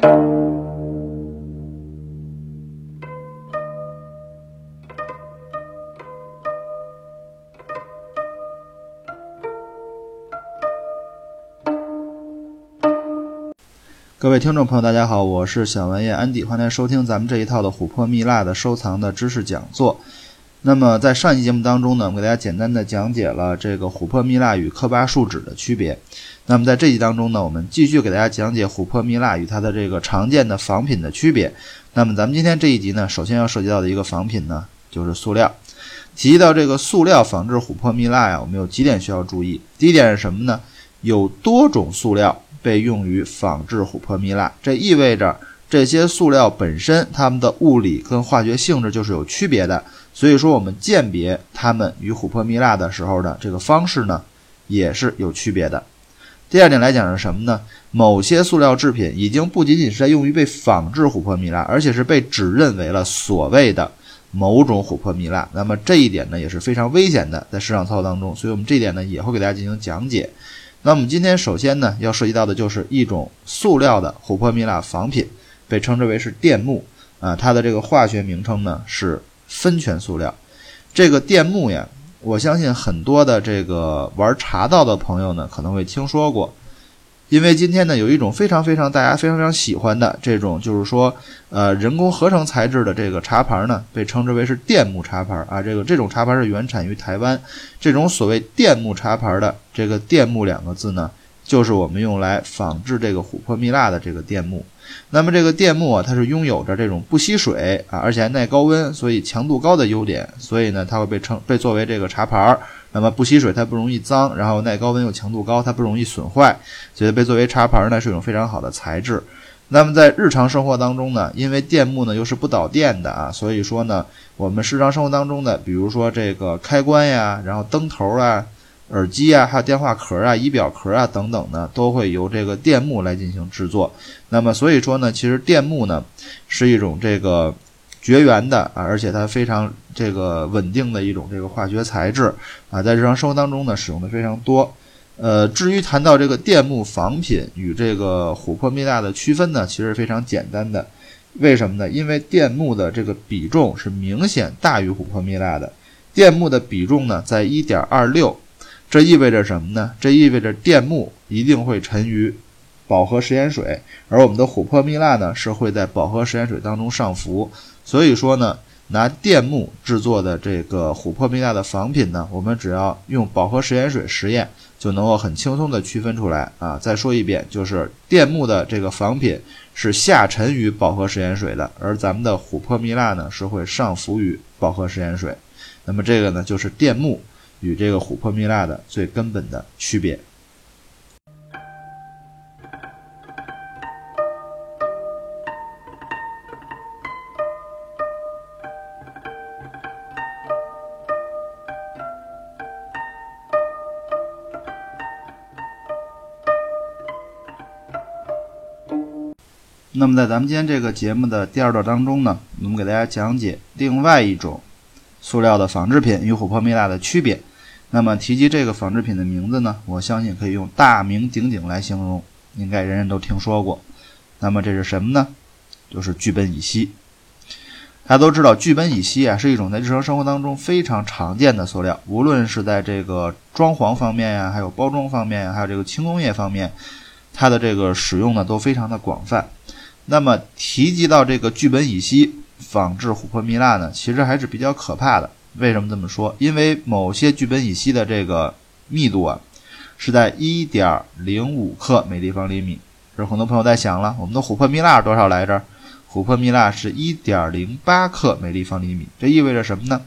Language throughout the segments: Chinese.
各位听众朋友，大家好，我是小文业安迪，欢迎收听咱们这一套的琥珀蜜蜡的收藏的知识讲座。那么在上一期节目当中呢，我们给大家简单的讲解了这个琥珀蜜蜡与科巴树脂的区别。那么在这集当中呢，我们继续给大家讲解琥珀蜜蜡与它的这个常见的仿品的区别。那么咱们今天这一集呢，首先要涉及到的一个仿品呢，就是塑料。提到这个塑料仿制琥珀蜜蜡呀，我们有几点需要注意。第一点是什么呢？有多种塑料。被用于仿制琥珀蜜蜡，这意味着这些塑料本身它们的物理跟化学性质就是有区别的，所以说我们鉴别它们与琥珀蜜蜡的时候的这个方式呢，也是有区别的。第二点来讲是什么呢？某些塑料制品已经不仅仅是在用于被仿制琥珀蜜蜡，而且是被指认为了所谓的某种琥珀蜜蜡。那么这一点呢也是非常危险的，在市场操作当中，所以我们这一点呢也会给大家进行讲解。那我们今天首先呢，要涉及到的就是一种塑料的琥珀蜜蜡仿品，被称之为是电木啊，它的这个化学名称呢是酚醛塑料。这个电木呀，我相信很多的这个玩茶道的朋友呢可能会听说过。因为今天呢，有一种非常非常大家非常非常喜欢的这种，就是说，呃，人工合成材质的这个茶盘呢，被称之为是电木茶盘啊。这个这种茶盘是原产于台湾。这种所谓电木茶盘的这个“电木”两个字呢，就是我们用来仿制这个琥珀蜜蜡的这个电木。那么这个电木啊，它是拥有着这种不吸水啊，而且还耐高温，所以强度高的优点。所以呢，它会被称被作为这个茶盘儿。那么不吸水，它不容易脏，然后耐高温又强度高，它不容易损坏，所以被作为茶盘儿呢是一种非常好的材质。那么在日常生活当中呢，因为电木呢又是不导电的啊，所以说呢，我们日常生活当中的，比如说这个开关呀，然后灯头啊、耳机啊，还有电话壳啊、仪表壳啊等等呢，都会由这个电木来进行制作。那么所以说呢，其实电木呢是一种这个。绝缘的啊，而且它非常这个稳定的一种这个化学材质啊，在日常生活当中呢使用的非常多。呃，至于谈到这个电木仿品与这个琥珀蜜蜡的区分呢，其实非常简单的。为什么呢？因为电木的这个比重是明显大于琥珀蜜蜡的。电木的比重呢在一点二六，这意味着什么呢？这意味着电木一定会沉于饱和食盐水，而我们的琥珀蜜蜡呢是会在饱和食盐水当中上浮。所以说呢，拿电木制作的这个琥珀蜜蜡的仿品呢，我们只要用饱和食盐水实验，就能够很轻松的区分出来啊。再说一遍，就是电木的这个仿品是下沉于饱和食盐水的，而咱们的琥珀蜜蜡呢是会上浮于饱和食盐水。那么这个呢，就是电木与这个琥珀蜜蜡的最根本的区别。那么在咱们今天这个节目的第二段当中呢，我们给大家讲解另外一种塑料的仿制品与琥珀蜜蜡的区别。那么提及这个仿制品的名字呢，我相信可以用大名鼎鼎来形容，应该人人都听说过。那么这是什么呢？就是聚苯乙烯。大家都知道，聚苯乙烯啊是一种在日常生活当中非常常见的塑料，无论是在这个装潢方面呀，还有包装方面，还有这个轻工业方面，它的这个使用呢都非常的广泛。那么提及到这个聚苯乙烯仿制琥珀蜜蜡呢，其实还是比较可怕的。为什么这么说？因为某些聚苯乙烯的这个密度啊，是在一点零五克每立方厘米。这很多朋友在想了，我们的琥珀蜜蜡多少来着？琥珀蜜蜡是一点零八克每立方厘米。这意味着什么呢？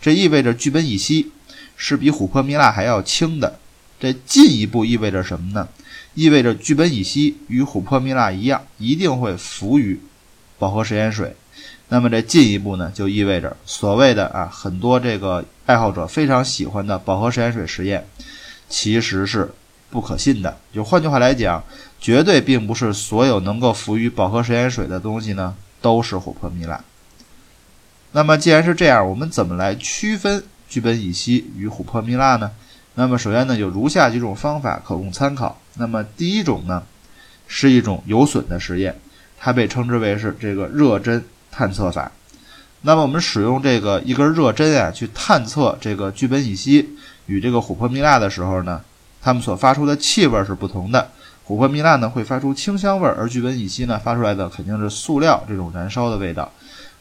这意味着聚苯乙烯是比琥珀蜜蜡还要轻的。这进一步意味着什么呢？意味着聚苯乙烯与琥珀蜜蜡一样，一定会浮于饱和食盐水。那么这进一步呢，就意味着所谓的啊，很多这个爱好者非常喜欢的饱和食盐水实验，其实是不可信的。就换句话来讲，绝对并不是所有能够浮于饱和食盐水的东西呢，都是琥珀蜜蜡。那么既然是这样，我们怎么来区分聚苯乙烯与琥珀蜜蜡呢？那么首先呢，有如下几种方法可供参考。那么第一种呢，是一种有损的实验，它被称之为是这个热针探测法。那么我们使用这个一根热针啊，去探测这个聚苯乙烯与这个琥珀蜜蜡的时候呢，它们所发出的气味是不同的。琥珀蜜蜡呢会发出清香味儿，而聚苯乙烯呢发出来的肯定是塑料这种燃烧的味道。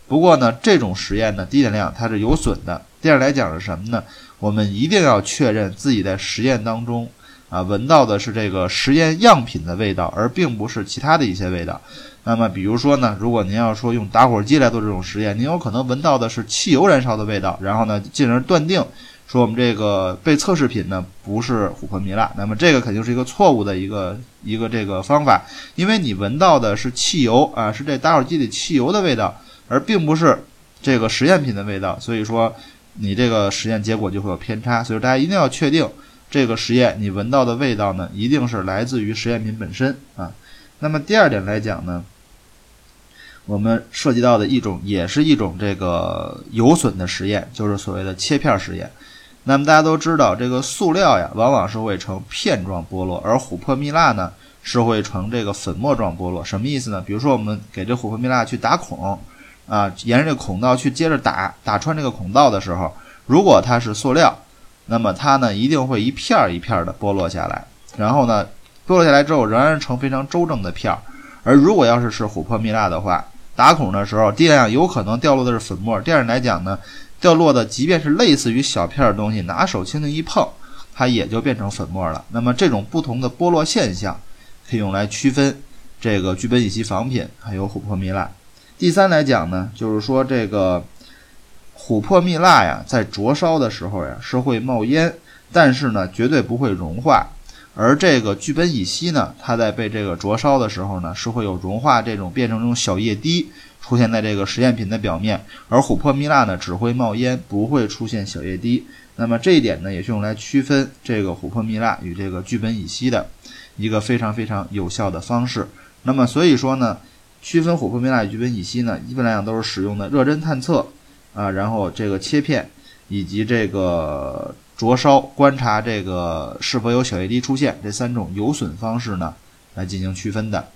不过呢，这种实验呢，第一点量它是有损的。第二来讲是什么呢？我们一定要确认自己在实验当中啊闻到的是这个实验样品的味道，而并不是其他的一些味道。那么，比如说呢，如果您要说用打火机来做这种实验，您有可能闻到的是汽油燃烧的味道，然后呢，进而断定说我们这个被测试品呢不是琥珀蜜蜡。那么这个肯定是一个错误的一个一个这个方法，因为你闻到的是汽油啊，是这打火机里汽油的味道，而并不是这个实验品的味道。所以说，你这个实验结果就会有偏差。所以大家一定要确定这个实验你闻到的味道呢，一定是来自于实验品本身啊。那么第二点来讲呢。我们涉及到的一种，也是一种这个有损的实验，就是所谓的切片实验。那么大家都知道，这个塑料呀，往往是会呈片状剥落，而琥珀蜜蜡呢，是会呈这个粉末状剥落。什么意思呢？比如说，我们给这琥珀蜜蜡去打孔，啊，沿着这孔道去接着打，打穿这个孔道的时候，如果它是塑料，那么它呢，一定会一片儿一片儿的剥落下来，然后呢，剥落下来之后，仍然呈非常周正的片儿。而如果要是是琥珀蜜蜡的话，打孔的时候，第一来讲有可能掉落的是粉末；第二来讲呢，掉落的即便是类似于小片的东西，拿手轻轻一碰，它也就变成粉末了。那么这种不同的剥落现象，可以用来区分这个聚苯乙烯仿品还有琥珀蜜蜡。第三来讲呢，就是说这个琥珀蜜蜡呀，在灼烧的时候呀是会冒烟，但是呢绝对不会融化。而这个聚苯乙烯呢，它在被这个灼烧的时候呢，是会有融化这种变成这种小液滴出现在这个实验品的表面。而琥珀蜜蜡呢，只会冒烟，不会出现小液滴。那么这一点呢，也是用来区分这个琥珀蜜蜡与这个聚苯乙烯的一个非常非常有效的方式。那么所以说呢，区分琥珀蜜蜡与聚苯乙烯呢，一般来讲都是使用的热针探测啊，然后这个切片以及这个。灼烧观察这个是否有小液滴出现，这三种有损方式呢，来进行区分的。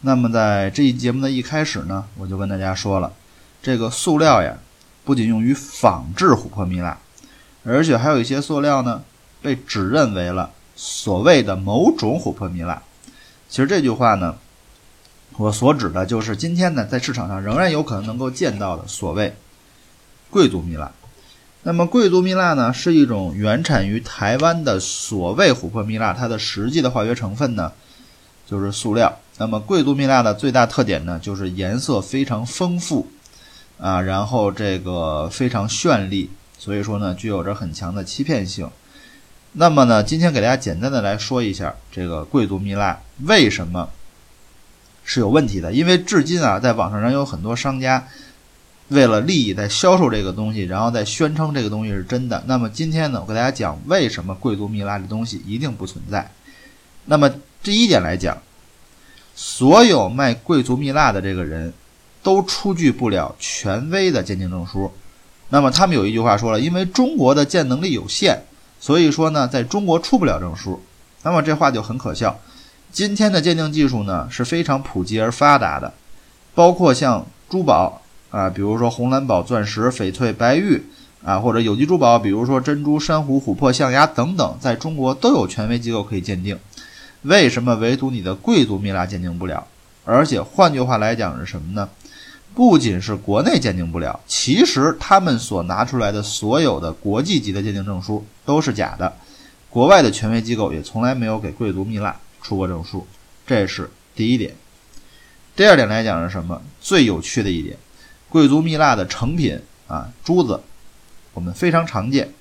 那么在这一节目的一开始呢，我就跟大家说了。这个塑料呀，不仅用于仿制琥珀蜜蜡，而且还有一些塑料呢，被指认为了所谓的某种琥珀蜜蜡。其实这句话呢，我所指的就是今天呢，在市场上仍然有可能能够见到的所谓贵族蜜蜡。那么贵族蜜蜡呢，是一种原产于台湾的所谓琥珀蜜蜡，它的实际的化学成分呢，就是塑料。那么贵族蜜蜡的最大特点呢，就是颜色非常丰富。啊，然后这个非常绚丽，所以说呢，具有着很强的欺骗性。那么呢，今天给大家简单的来说一下这个贵族蜜蜡为什么是有问题的。因为至今啊，在网上仍有很多商家为了利益在销售这个东西，然后再宣称这个东西是真的。那么今天呢，我给大家讲为什么贵族蜜蜡这东西一定不存在。那么第一点来讲，所有卖贵族蜜蜡的这个人。都出具不了权威的鉴定证书，那么他们有一句话说了，因为中国的鉴能力有限，所以说呢，在中国出不了证书。那么这话就很可笑。今天的鉴定技术呢是非常普及而发达的，包括像珠宝啊，比如说红蓝宝、钻石、翡翠、白玉啊，或者有机珠宝，比如说珍珠、珊瑚、琥珀、象牙等等，在中国都有权威机构可以鉴定。为什么唯独你的贵族蜜蜡鉴定不了？而且换句话来讲是什么呢？不仅是国内鉴定不了，其实他们所拿出来的所有的国际级的鉴定证书都是假的，国外的权威机构也从来没有给贵族蜜蜡出过证书，这是第一点。第二点来讲是什么？最有趣的一点，贵族蜜蜡的成品啊，珠子，我们非常常见，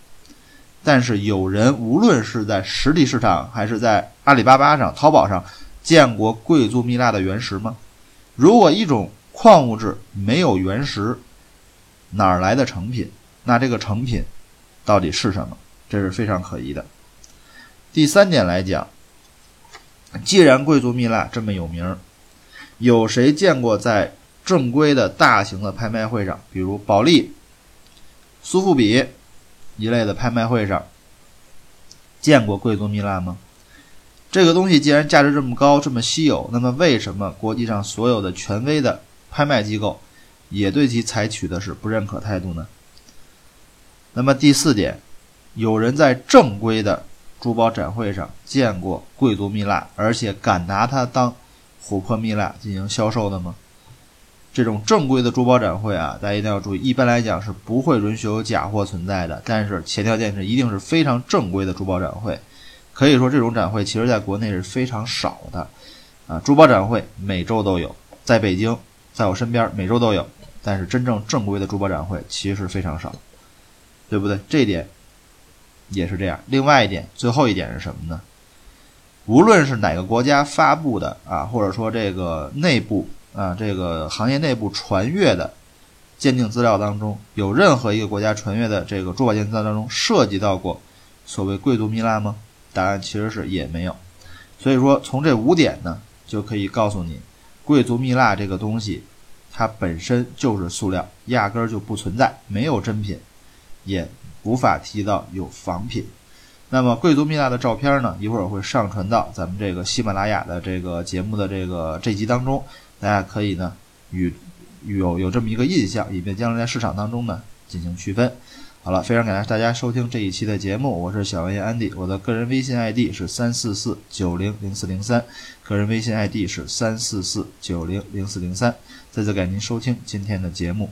但是有人无论是在实体市场还是在阿里巴巴上、淘宝上见过贵族蜜蜡的原石吗？如果一种矿物质没有原石，哪儿来的成品？那这个成品到底是什么？这是非常可疑的。第三点来讲，既然贵族蜜蜡这么有名，有谁见过在正规的大型的拍卖会上，比如保利、苏富比一类的拍卖会上，见过贵族蜜蜡吗？这个东西既然价值这么高，这么稀有，那么为什么国际上所有的权威的拍卖机构也对其采取的是不认可态度呢？那么第四点，有人在正规的珠宝展会上见过贵族蜜蜡，而且敢拿它当琥珀蜜蜡进行销售的吗？这种正规的珠宝展会啊，大家一定要注意，一般来讲是不会允许有假货存在的。但是前条件是一定是非常正规的珠宝展会。可以说这种展会其实在国内是非常少的啊。珠宝展会每周都有，在北京，在我身边每周都有，但是真正正规的珠宝展会其实非常少。对不对？这一点也是这样。另外一点，最后一点是什么呢？无论是哪个国家发布的啊，或者说这个内部啊，这个行业内部传阅的鉴定资料当中，有任何一个国家传阅的这个珠宝鉴定资料当中涉及到过所谓贵族蜜蜡吗？答案其实是也没有。所以说，从这五点呢，就可以告诉你，贵族蜜蜡这个东西，它本身就是塑料，压根儿就不存在，没有真品。也无法提到有仿品。那么贵族蜜蜡的照片呢？一会儿会上传到咱们这个喜马拉雅的这个节目的这个这集当中，大家可以呢与有有这么一个印象，以便将来在市场当中呢进行区分。好了，非常感谢大家收听这一期的节目，我是小文言安迪，我的个人微信 ID 是三四四九零零四零三，个人微信 ID 是三四四九零零四零三。再次感谢您收听今天的节目。